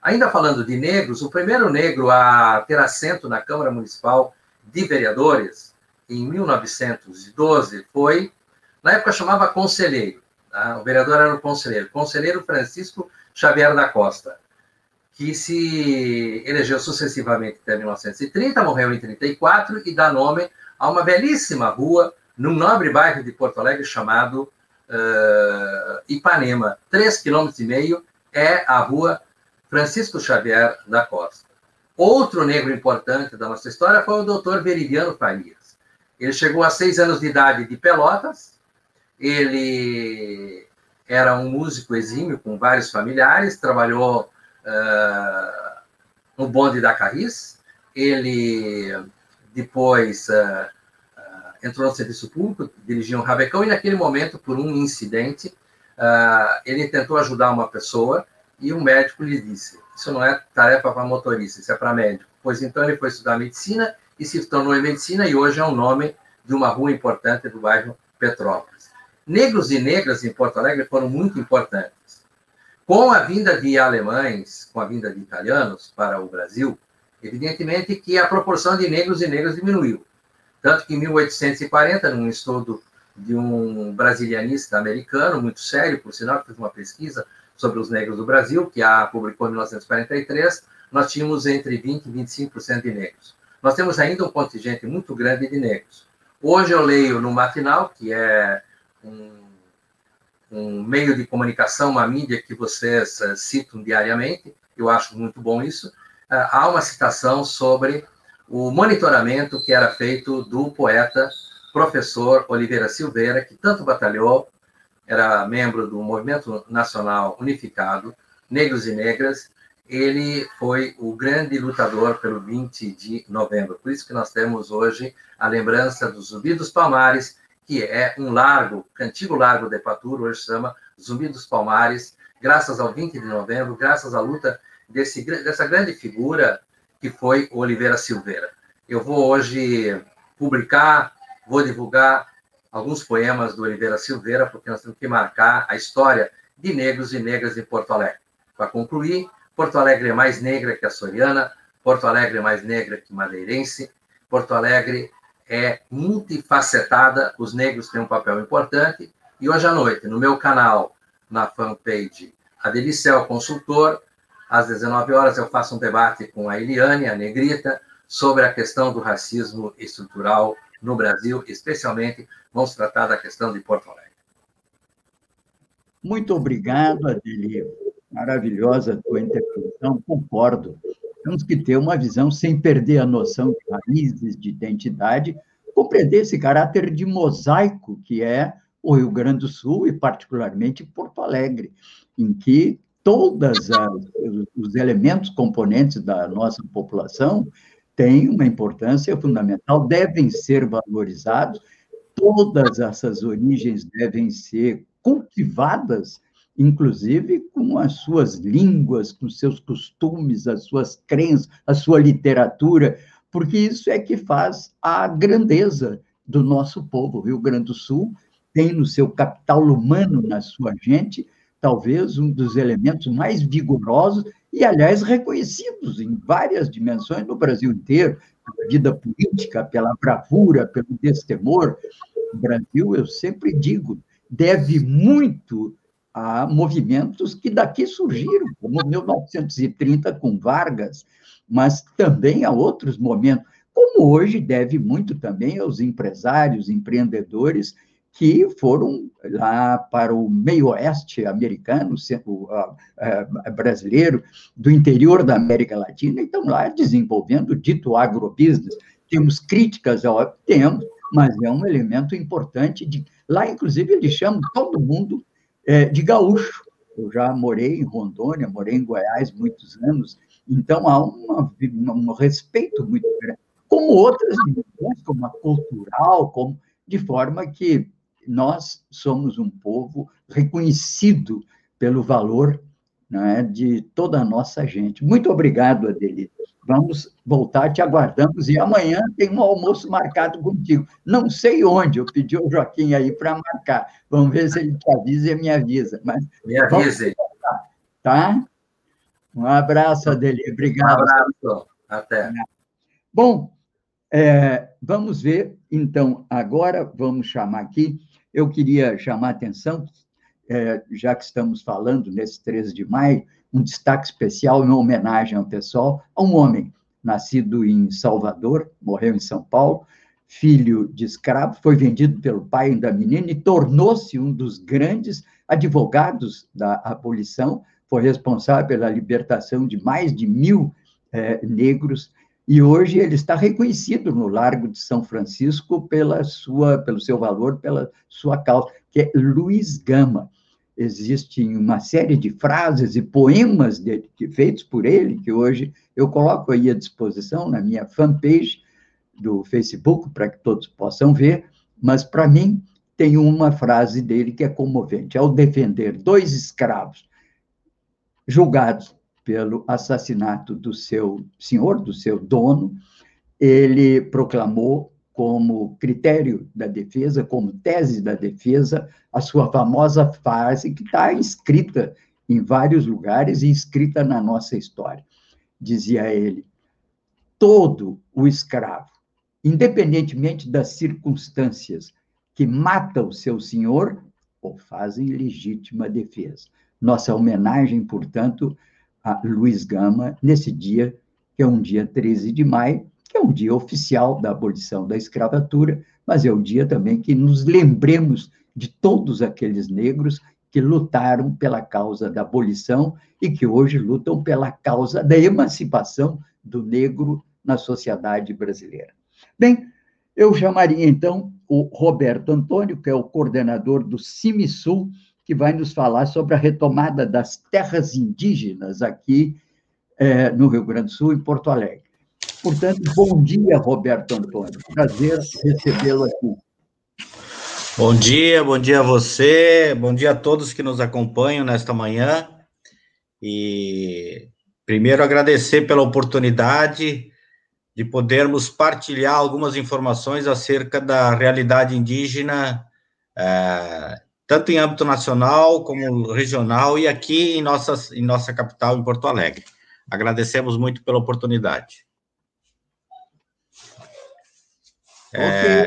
Ainda falando de negros, o primeiro negro a ter assento na Câmara Municipal de Vereadores, em 1912, foi, na época chamava conselheiro, tá? o vereador era o conselheiro, conselheiro Francisco Xavier da Costa, que se elegeu sucessivamente até 1930, morreu em 34 e dá nome a uma belíssima rua num nobre bairro de Porto Alegre chamado uh, Ipanema. Três quilômetros e meio é a rua Francisco Xavier da Costa. Outro negro importante da nossa história foi o doutor Veridiano Farias. Ele chegou a seis anos de idade de Pelotas, ele era um músico exímio com vários familiares, trabalhou uh, no bonde da Carris, ele depois uh, entrou no serviço público, dirigiu um rabecão, e naquele momento, por um incidente, ele tentou ajudar uma pessoa e um médico lhe disse: Isso não é tarefa para motorista, isso é para médico. Pois então ele foi estudar medicina e se tornou em medicina, e hoje é o nome de uma rua importante do bairro Petrópolis. Negros e negras em Porto Alegre foram muito importantes. Com a vinda de alemães, com a vinda de italianos para o Brasil, evidentemente que a proporção de negros e negras diminuiu. Tanto que em 1840, num estudo de um brasilianista americano, muito sério, por sinal, que fez uma pesquisa sobre os negros do Brasil, que a publicou em 1943, nós tínhamos entre 20% e 25% de negros. Nós temos ainda um contingente muito grande de negros. Hoje eu leio no Matinal, que é um um meio de comunicação, uma mídia que vocês uh, citam diariamente, eu acho muito bom isso. Uh, há uma citação sobre o monitoramento que era feito do poeta professor Oliveira Silveira, que tanto batalhou, era membro do Movimento Nacional Unificado, Negros e Negras, ele foi o grande lutador pelo 20 de novembro. Por isso que nós temos hoje a lembrança dos Zumbi dos Palmares, que é um largo, antigo largo de Paturo, hoje chama Zumbi dos Palmares, graças ao 20 de novembro, graças à luta desse, dessa grande figura que foi Oliveira Silveira. Eu vou hoje publicar, vou divulgar alguns poemas do Oliveira Silveira, porque nós temos que marcar a história de negros e negras em Porto Alegre. Para concluir, Porto Alegre é mais negra que a Soriana, Porto Alegre é mais negra que Madeirense, Porto Alegre é multifacetada, os negros têm um papel importante. E hoje à noite, no meu canal, na fanpage Adelicel Consultor, às 19 horas eu faço um debate com a Eliane, a Negrita, sobre a questão do racismo estrutural no Brasil, especialmente vamos tratar da questão de Porto Alegre. Muito obrigado, Adelio. Maravilhosa a tua intervenção, concordo. Temos que ter uma visão sem perder a noção de raízes, de identidade, compreender esse caráter de mosaico que é o Rio Grande do Sul e particularmente Porto Alegre, em que todos os elementos componentes da nossa população têm uma importância fundamental, devem ser valorizados, todas essas origens devem ser cultivadas inclusive com as suas línguas, com seus costumes, as suas crenças, a sua literatura, porque isso é que faz a grandeza do nosso povo. O Rio Grande do Sul tem no seu capital humano, na sua gente, talvez um dos elementos mais vigorosos e, aliás, reconhecidos em várias dimensões no Brasil inteiro, pela vida política, pela bravura, pelo destemor. O Brasil, eu sempre digo, deve muito a movimentos que daqui surgiram, como 1930 com Vargas, mas também a outros momentos, como hoje deve muito também aos empresários, empreendedores que foram lá para o meio-oeste americano, brasileiro, do interior da América Latina, e estão lá desenvolvendo dito agrobusiness. Temos críticas, ó, temos, mas é um elemento importante. De, lá, inclusive, eles chamam todo mundo é, de gaúcho. Eu já morei em Rondônia, morei em Goiás muitos anos, então há uma, um respeito muito grande, como outras como a cultural, como, de forma que nós somos um povo reconhecido pelo valor né, de toda a nossa gente. Muito obrigado, Adelita. vamos voltar, te aguardamos. E amanhã tem um almoço marcado contigo. Não sei onde, eu pedi ao Joaquim aí para marcar. Vamos ver se ele te avisa e me avisa. Mas me avise. Tá? Um abraço, Adeli. Obrigado. Um abraço. Até. Bom, é, vamos ver, então, agora vamos chamar aqui. Eu queria chamar a atenção, é, já que estamos falando nesse 13 de maio, um destaque especial em homenagem ao pessoal, a um homem nascido em Salvador, morreu em São Paulo, filho de escravo, foi vendido pelo pai da menina e tornou-se um dos grandes advogados da abolição, foi responsável pela libertação de mais de mil é, negros e hoje ele está reconhecido no Largo de São Francisco pela sua, pelo seu valor, pela sua causa, que é Luiz Gama existem uma série de frases e poemas de, feitos por ele, que hoje eu coloco aí à disposição na minha fanpage do Facebook, para que todos possam ver, mas para mim tem uma frase dele que é comovente. Ao defender dois escravos julgados pelo assassinato do seu senhor, do seu dono, ele proclamou como critério da defesa, como tese da defesa, a sua famosa frase que está escrita em vários lugares e escrita na nossa história. Dizia ele: todo o escravo, independentemente das circunstâncias, que mata o seu senhor, o fazem legítima defesa. Nossa homenagem, portanto, a Luiz Gama, nesse dia, que é um dia 13 de maio, que é um dia oficial da abolição da escravatura, mas é o dia também que nos lembremos de todos aqueles negros que lutaram pela causa da abolição e que hoje lutam pela causa da emancipação do negro na sociedade brasileira. Bem, eu chamaria então o Roberto Antônio, que é o coordenador do CIMISUL, que vai nos falar sobre a retomada das terras indígenas aqui é, no Rio Grande do Sul, em Porto Alegre. Portanto, bom dia, Roberto Antônio. Prazer recebê-lo aqui. Bom dia, bom dia a você, bom dia a todos que nos acompanham nesta manhã. E primeiro agradecer pela oportunidade de podermos partilhar algumas informações acerca da realidade indígena, é, tanto em âmbito nacional como regional e aqui em nossa, em nossa capital, em Porto Alegre. Agradecemos muito pela oportunidade. É,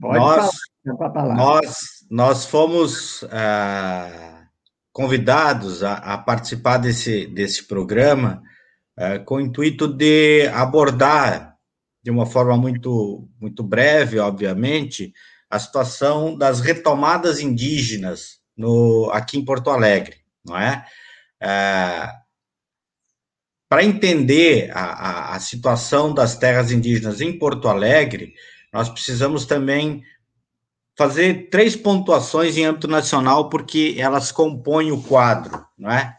nós, falar, nós, nós fomos ah, convidados a, a, participar desse, desse programa ah, com o intuito de abordar de uma forma muito, muito breve, obviamente, a situação das retomadas indígenas no, aqui em Porto Alegre, não é? Ah, para entender a, a, a, situação das terras indígenas em Porto Alegre, nós precisamos também fazer três pontuações em âmbito nacional, porque elas compõem o quadro, não é?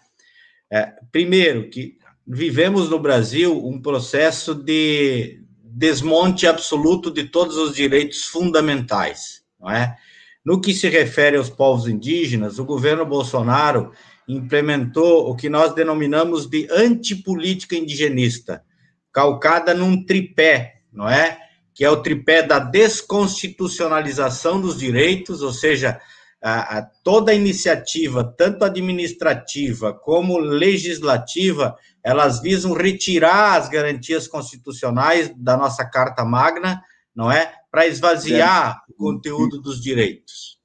é primeiro, que vivemos no Brasil um processo de desmonte absoluto de todos os direitos fundamentais, não é? No que se refere aos povos indígenas, o governo Bolsonaro implementou o que nós denominamos de antipolítica indigenista, calcada num tripé, não é? Que é o tripé da desconstitucionalização dos direitos, ou seja, a, a, toda a iniciativa, tanto administrativa como legislativa, elas visam retirar as garantias constitucionais da nossa Carta Magna, não é? Para esvaziar é. o conteúdo dos direitos.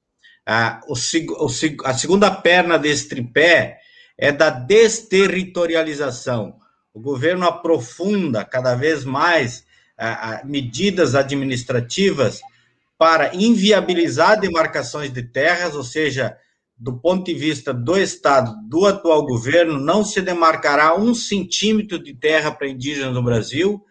A, o, o, a segunda perna desse tripé é da desterritorialização. O governo aprofunda cada vez mais a, medidas administrativas para inviabilizar demarcações de terras, ou seja, do ponto de vista do Estado, do atual governo, não se demarcará um centímetro de terra para indígenas no Brasil,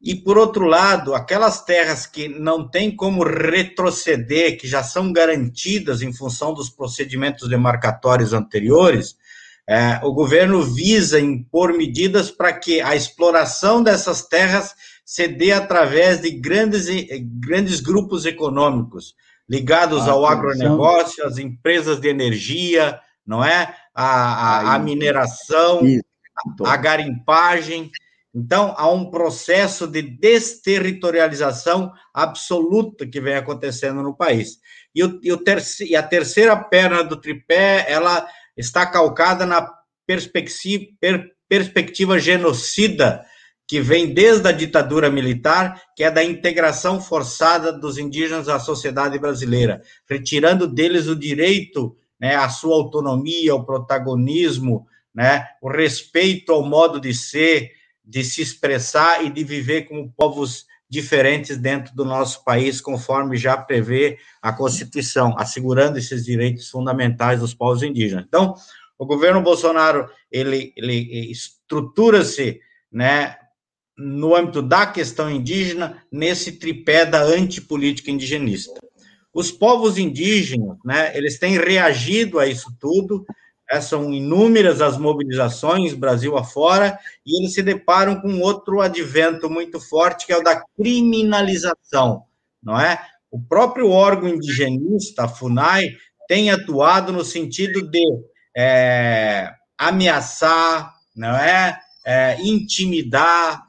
e, por outro lado, aquelas terras que não tem como retroceder, que já são garantidas em função dos procedimentos demarcatórios anteriores, é, o governo visa impor medidas para que a exploração dessas terras se dê através de grandes, grandes grupos econômicos ligados ao agronegócio, às empresas de energia, não é? A, a, a mineração, a, a garimpagem. Então, há um processo de desterritorialização absoluta que vem acontecendo no país. E, o, e, o e a terceira perna do tripé, ela está calcada na perspectiva, per, perspectiva genocida que vem desde a ditadura militar, que é da integração forçada dos indígenas à sociedade brasileira, retirando deles o direito né, à sua autonomia, ao protagonismo, né, o respeito ao modo de ser, de se expressar e de viver como povos diferentes dentro do nosso país, conforme já prevê a Constituição, assegurando esses direitos fundamentais dos povos indígenas. Então, o governo Bolsonaro ele, ele estrutura-se, né, no âmbito da questão indígena, nesse tripé da antipolítica indigenista. Os povos indígenas, né, eles têm reagido a isso tudo, né, são inúmeras as mobilizações, Brasil afora, e eles se deparam com outro advento muito forte, que é o da criminalização, não é? O próprio órgão indigenista, a FUNAI, tem atuado no sentido de é, ameaçar, não é? É, intimidar,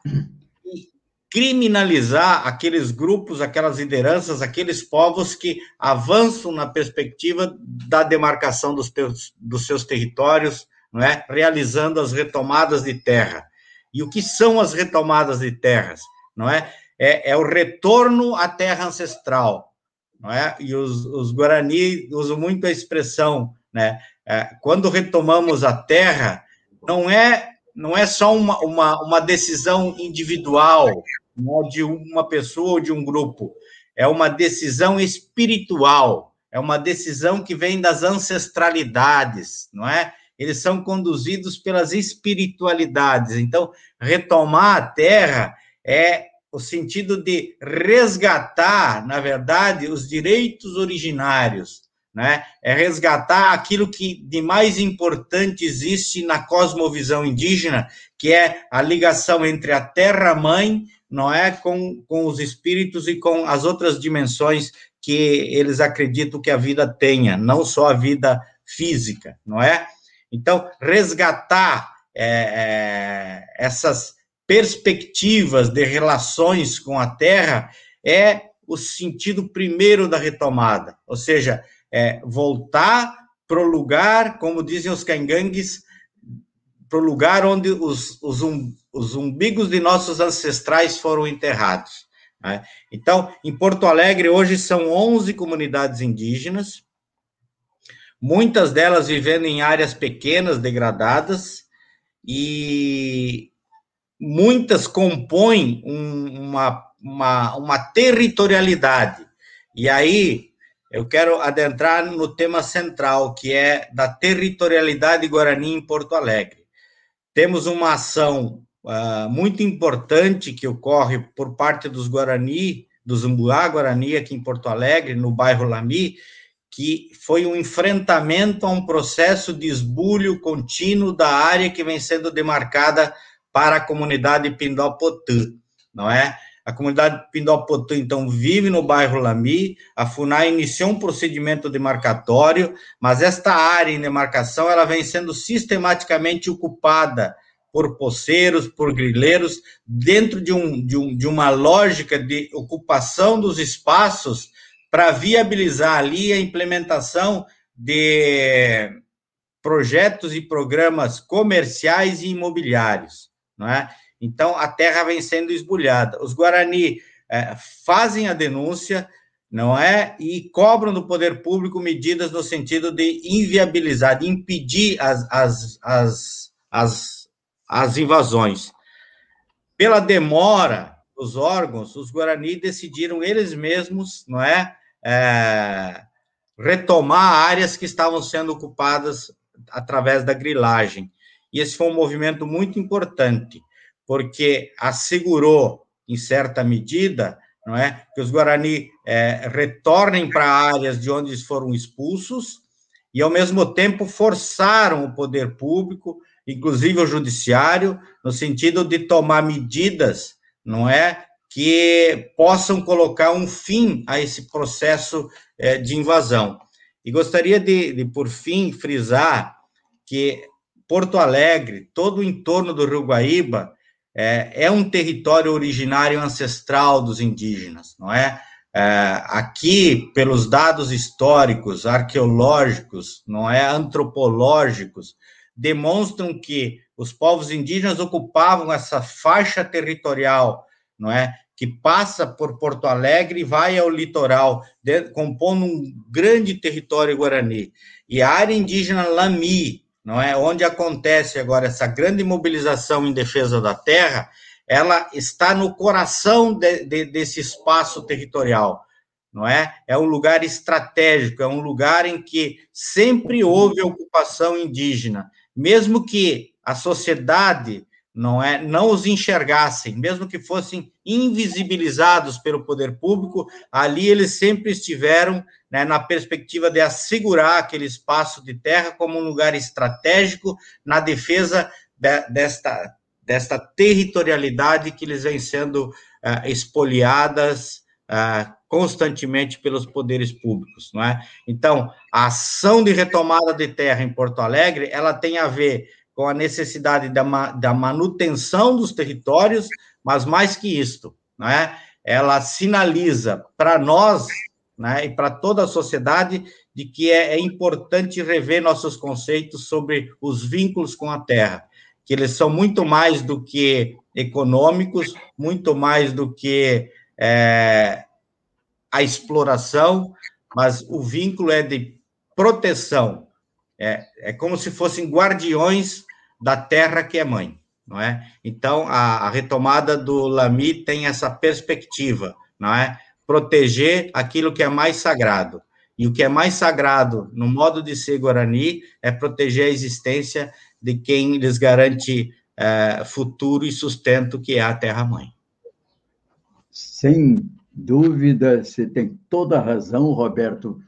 criminalizar aqueles grupos, aquelas lideranças, aqueles povos que avançam na perspectiva da demarcação dos, dos seus territórios, não é? realizando as retomadas de terra. E o que são as retomadas de terras? Não é? É, é o retorno à terra ancestral. Não é? E os, os Guarani usam muito a expressão, né? É, quando retomamos a terra, não é não é só uma, uma, uma decisão individual né, de uma pessoa ou de um grupo, é uma decisão espiritual, é uma decisão que vem das ancestralidades, não é? Eles são conduzidos pelas espiritualidades. Então, retomar a terra é o sentido de resgatar, na verdade, os direitos originários, né? É resgatar aquilo que de mais importante existe na cosmovisão indígena, que é a ligação entre a terra-mãe, não é, com, com os espíritos e com as outras dimensões que eles acreditam que a vida tenha, não só a vida física, não é? Então, resgatar é, é, essas perspectivas de relações com a Terra é o sentido primeiro da retomada, ou seja, é, voltar para o lugar, como dizem os cangangues, para o lugar onde os, os, um, os umbigos de nossos ancestrais foram enterrados. Né? Então, em Porto Alegre, hoje são 11 comunidades indígenas, muitas delas vivendo em áreas pequenas, degradadas, e muitas compõem um, uma, uma, uma territorialidade. E aí, eu quero adentrar no tema central, que é da territorialidade guarani em Porto Alegre. Temos uma ação uh, muito importante que ocorre por parte dos Guarani, dos Umbuá Guarani, aqui em Porto Alegre, no bairro Lami, que foi um enfrentamento a um processo de esbulho contínuo da área que vem sendo demarcada para a comunidade Pindó-Potã, não é? A comunidade Pindopotã, então, vive no bairro Lami. A FUNAI iniciou um procedimento demarcatório, mas esta área em demarcação ela vem sendo sistematicamente ocupada por poceiros, por grileiros, dentro de, um, de, um, de uma lógica de ocupação dos espaços para viabilizar ali a implementação de projetos e programas comerciais e imobiliários, não é? Então, a terra vem sendo esbulhada. Os Guarani é, fazem a denúncia, não é? E cobram do poder público medidas no sentido de inviabilizar, de impedir as, as, as, as, as invasões. Pela demora dos órgãos, os Guarani decidiram eles mesmos, não é? é retomar áreas que estavam sendo ocupadas através da grilagem. E esse foi um movimento muito importante porque assegurou, em certa medida, não é, que os Guarani é, retornem para áreas de onde eles foram expulsos e, ao mesmo tempo, forçaram o poder público, inclusive o judiciário, no sentido de tomar medidas, não é, que possam colocar um fim a esse processo é, de invasão. E gostaria de, de, por fim, frisar que Porto Alegre, todo o entorno do Rio Guaíba, é, é um território originário ancestral dos indígenas, não é? é? Aqui, pelos dados históricos, arqueológicos, não é, antropológicos, demonstram que os povos indígenas ocupavam essa faixa territorial, não é, que passa por Porto Alegre e vai ao litoral, de, compondo um grande território guarani. E a área indígena Lami, não é, onde acontece agora essa grande mobilização em defesa da terra, ela está no coração de, de, desse espaço territorial, não é? É um lugar estratégico, é um lugar em que sempre houve ocupação indígena, mesmo que a sociedade não é não os enxergassem, mesmo que fossem invisibilizados pelo poder público, ali eles sempre estiveram né, na perspectiva de assegurar aquele espaço de terra como um lugar estratégico na defesa de, desta desta territorialidade que eles vêm sendo uh, expoliadas uh, constantemente pelos poderes públicos, não é? Então, a ação de retomada de terra em Porto Alegre, ela tem a ver com a necessidade da, da manutenção dos territórios, mas mais que isto, né? ela sinaliza para nós né, e para toda a sociedade de que é, é, importante rever nossos conceitos sobre os vínculos com a terra, que eles são muito mais do que econômicos, muito mais do que é, a exploração, mas o vínculo é de proteção, é, é como se fossem guardiões da terra que é mãe, não é? Então, a, a retomada do Lami tem essa perspectiva, não é? Proteger aquilo que é mais sagrado. E o que é mais sagrado no modo de ser Guarani é proteger a existência de quem lhes garante é, futuro e sustento, que é a terra-mãe. Sem dúvida, você tem toda a razão, Roberto.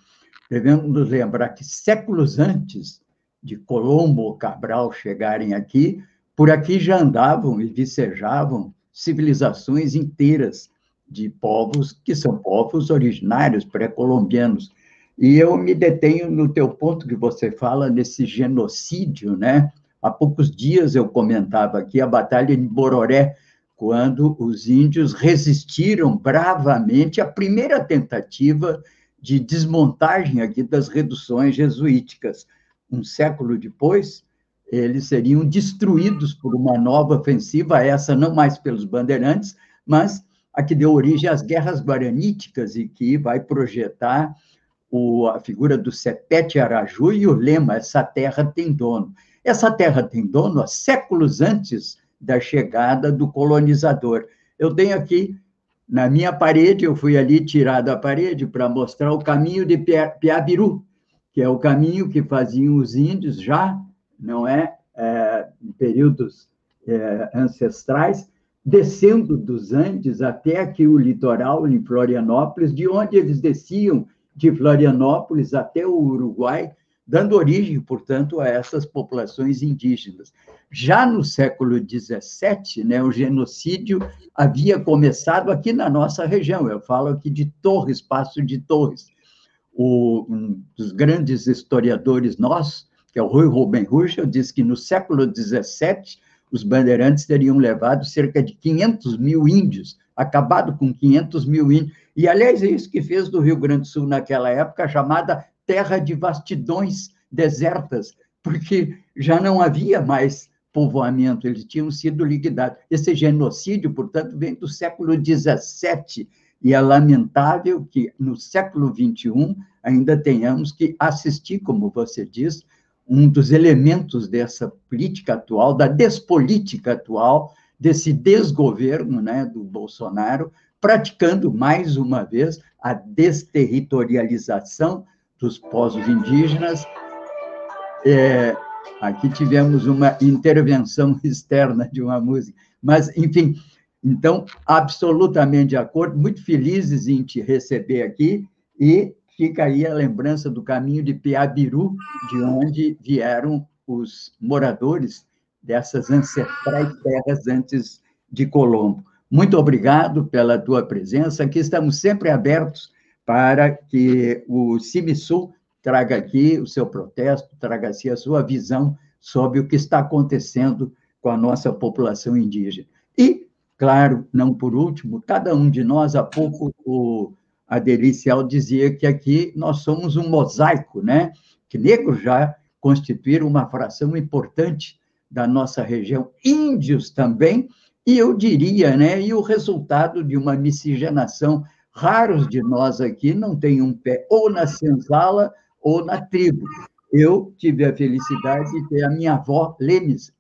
Devemos lembrar que séculos antes de Colombo ou Cabral chegarem aqui, por aqui já andavam e vicejavam civilizações inteiras de povos que são povos originários pré-colombianos. E eu me detenho no teu ponto que você fala nesse genocídio, né? Há poucos dias eu comentava aqui a batalha de Bororé, quando os índios resistiram bravamente à primeira tentativa de desmontagem aqui das reduções jesuíticas um século depois, eles seriam destruídos por uma nova ofensiva, essa não mais pelos bandeirantes, mas a que deu origem às guerras guaraníticas e que vai projetar o, a figura do Sepete Araju e o lema Essa terra tem dono. Essa terra tem dono há séculos antes da chegada do colonizador. Eu tenho aqui na minha parede, eu fui ali tirar da parede para mostrar o caminho de Piabiru, que é o caminho que faziam os índios já, não é, é em períodos é, ancestrais, descendo dos Andes até aqui o litoral, em Florianópolis, de onde eles desciam de Florianópolis até o Uruguai, dando origem, portanto, a essas populações indígenas. Já no século XVII, né, o genocídio havia começado aqui na nossa região. Eu falo aqui de Torres, Passo de Torres, o, um dos grandes historiadores nossos, que é o Rui Ruben Ruschel, diz que no século XVII os bandeirantes teriam levado cerca de 500 mil índios, acabado com 500 mil índios. E, aliás, é isso que fez do Rio Grande do Sul naquela época, chamada terra de vastidões desertas, porque já não havia mais povoamento, eles tinham sido liquidados. Esse genocídio, portanto, vem do século XVII, e é lamentável que no século XXI ainda tenhamos que assistir, como você diz, um dos elementos dessa política atual, da despolítica atual, desse desgoverno né, do Bolsonaro, praticando mais uma vez a desterritorialização dos povos indígenas. É, aqui tivemos uma intervenção externa de uma música, mas, enfim, então, absolutamente de acordo, muito felizes em te receber aqui e fica aí a lembrança do caminho de Piabiru, de onde vieram os moradores dessas ancestrais terras antes de Colombo. Muito obrigado pela tua presença. Aqui estamos sempre abertos para que o CIMISUL traga aqui o seu protesto, traga aqui a sua visão sobre o que está acontecendo com a nossa população indígena. E, claro, não por último, cada um de nós, há pouco o Adelicial dizia que aqui nós somos um mosaico, né? Que negros já constituíram uma fração importante da nossa região, índios também, e eu diria, né, e o resultado de uma miscigenação, raros de nós aqui não têm um pé ou na senzala ou na tribo. Eu tive a felicidade de ter a minha avó Lemes,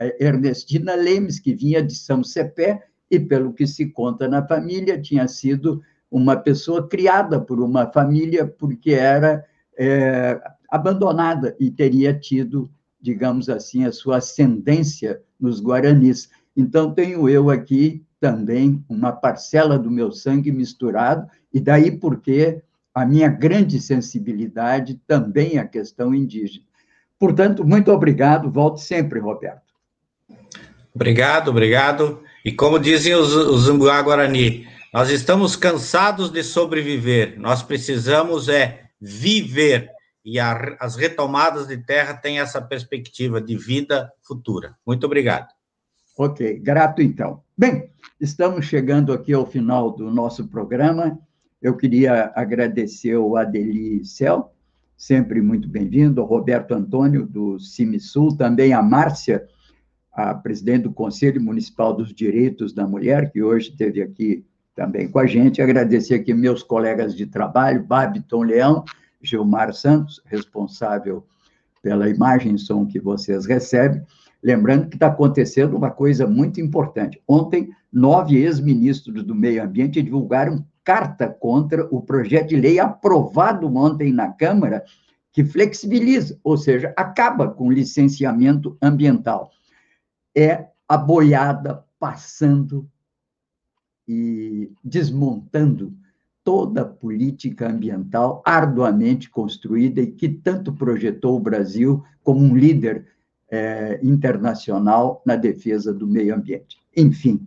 é, Ernestina Lemes, que vinha de São Cepé, e pelo que se conta na família, tinha sido uma pessoa criada por uma família porque era é, abandonada e teria tido, digamos assim, a sua ascendência nos guaranis. Então, tenho eu aqui também uma parcela do meu sangue misturado, e daí porque a minha grande sensibilidade também à questão indígena. Portanto, muito obrigado, volte sempre, Roberto. Obrigado, obrigado. E como dizem os, os Guarani, nós estamos cansados de sobreviver, nós precisamos é viver. E a, as retomadas de terra têm essa perspectiva de vida futura. Muito obrigado. Ok, grato então. Bem, estamos chegando aqui ao final do nosso programa. Eu queria agradecer o Adeli Cel, sempre muito bem-vindo, ao Roberto Antônio, do CimiSul, também a Márcia, a presidente do Conselho Municipal dos Direitos da Mulher, que hoje esteve aqui também com a gente. Agradecer aqui meus colegas de trabalho, Babiton Leão, Gilmar Santos, responsável pela imagem e som que vocês recebem. Lembrando que está acontecendo uma coisa muito importante. Ontem, nove ex-ministros do Meio Ambiente divulgaram carta contra o projeto de lei aprovado ontem na Câmara, que flexibiliza, ou seja, acaba com o licenciamento ambiental. É a boiada passando e desmontando toda a política ambiental arduamente construída e que tanto projetou o Brasil como um líder é, internacional na defesa do meio ambiente. Enfim,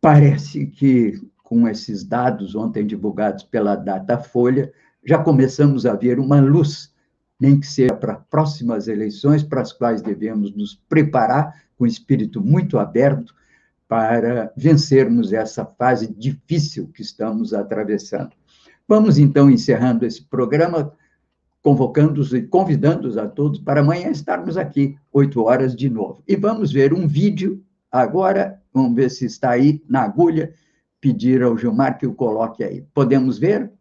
parece que com esses dados ontem divulgados pela Datafolha, já começamos a ver uma luz, nem que seja para próximas eleições, para as quais devemos nos preparar com espírito muito aberto para vencermos essa fase difícil que estamos atravessando. Vamos então encerrando esse programa, convocando-os e convidando-os a todos para amanhã estarmos aqui, oito horas de novo. E vamos ver um vídeo agora, vamos ver se está aí na agulha, pedir ao Gilmar que o coloque aí. Podemos ver?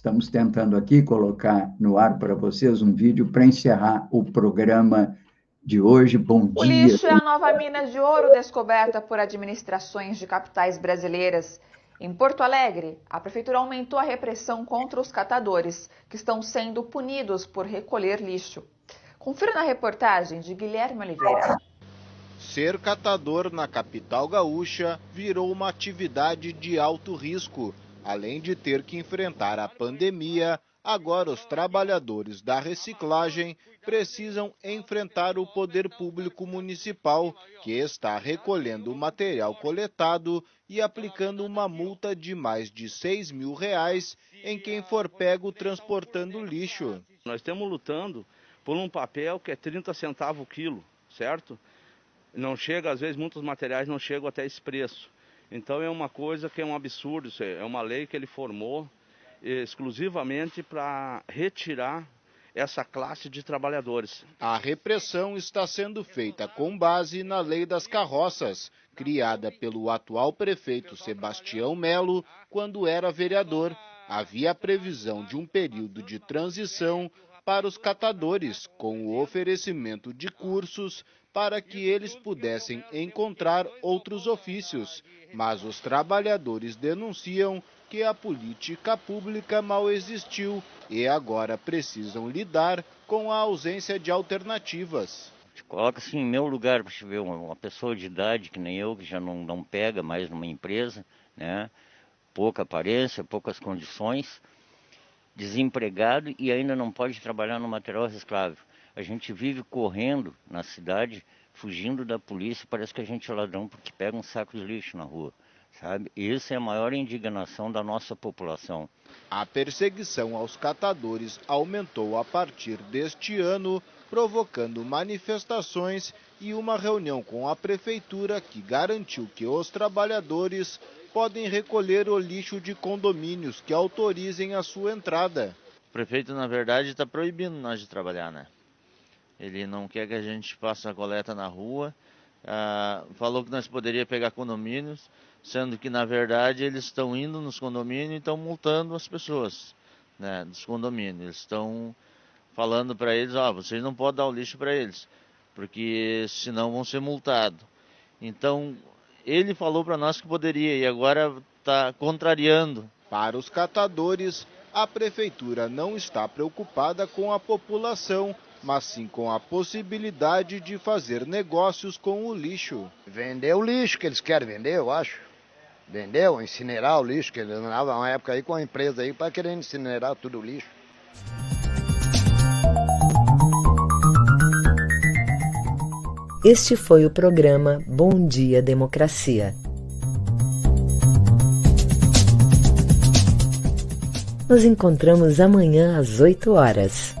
Estamos tentando aqui colocar no ar para vocês um vídeo para encerrar o programa de hoje. Bom dia. O lixo é a nova mina de ouro descoberta por administrações de capitais brasileiras. Em Porto Alegre, a prefeitura aumentou a repressão contra os catadores, que estão sendo punidos por recolher lixo. Confira na reportagem de Guilherme Oliveira. Ser catador na capital gaúcha virou uma atividade de alto risco Além de ter que enfrentar a pandemia, agora os trabalhadores da reciclagem precisam enfrentar o poder público municipal, que está recolhendo o material coletado e aplicando uma multa de mais de 6 mil reais em quem for pego transportando lixo. Nós estamos lutando por um papel que é 30 centavos o quilo, certo? Não chega, às vezes muitos materiais não chegam até esse preço. Então é uma coisa que é um absurdo, é uma lei que ele formou exclusivamente para retirar essa classe de trabalhadores. A repressão está sendo feita com base na lei das carroças, criada pelo atual prefeito Sebastião Melo quando era vereador. Havia a previsão de um período de transição para os catadores, com o oferecimento de cursos para que eles pudessem encontrar outros ofícios, mas os trabalhadores denunciam que a política pública mal existiu e agora precisam lidar com a ausência de alternativas. Coloca-se em meu lugar para ver uma pessoa de idade que nem eu, que já não, não pega mais numa empresa, né? pouca aparência, poucas condições, desempregado e ainda não pode trabalhar no material reciclável. A gente vive correndo na cidade, fugindo da polícia, parece que a gente é ladrão porque pega um saco de lixo na rua. sabe? Essa é a maior indignação da nossa população. A perseguição aos catadores aumentou a partir deste ano, provocando manifestações e uma reunião com a prefeitura que garantiu que os trabalhadores podem recolher o lixo de condomínios que autorizem a sua entrada. O prefeito, na verdade, está proibindo nós de trabalhar, né? Ele não quer que a gente faça a coleta na rua. Ah, falou que nós poderíamos pegar condomínios, sendo que, na verdade, eles estão indo nos condomínios e estão multando as pessoas né, dos condomínios. Eles estão falando para eles, ó, oh, vocês não podem dar o lixo para eles, porque senão vão ser multados. Então, ele falou para nós que poderia e agora está contrariando. Para os catadores, a prefeitura não está preocupada com a população, mas sim com a possibilidade de fazer negócios com o lixo. Vender o lixo que eles querem vender, eu acho. Vender ou incinerar o lixo, que eles andavam uma época aí com a empresa aí para querer incinerar tudo o lixo. Este foi o programa Bom Dia Democracia. Nos encontramos amanhã às 8 horas.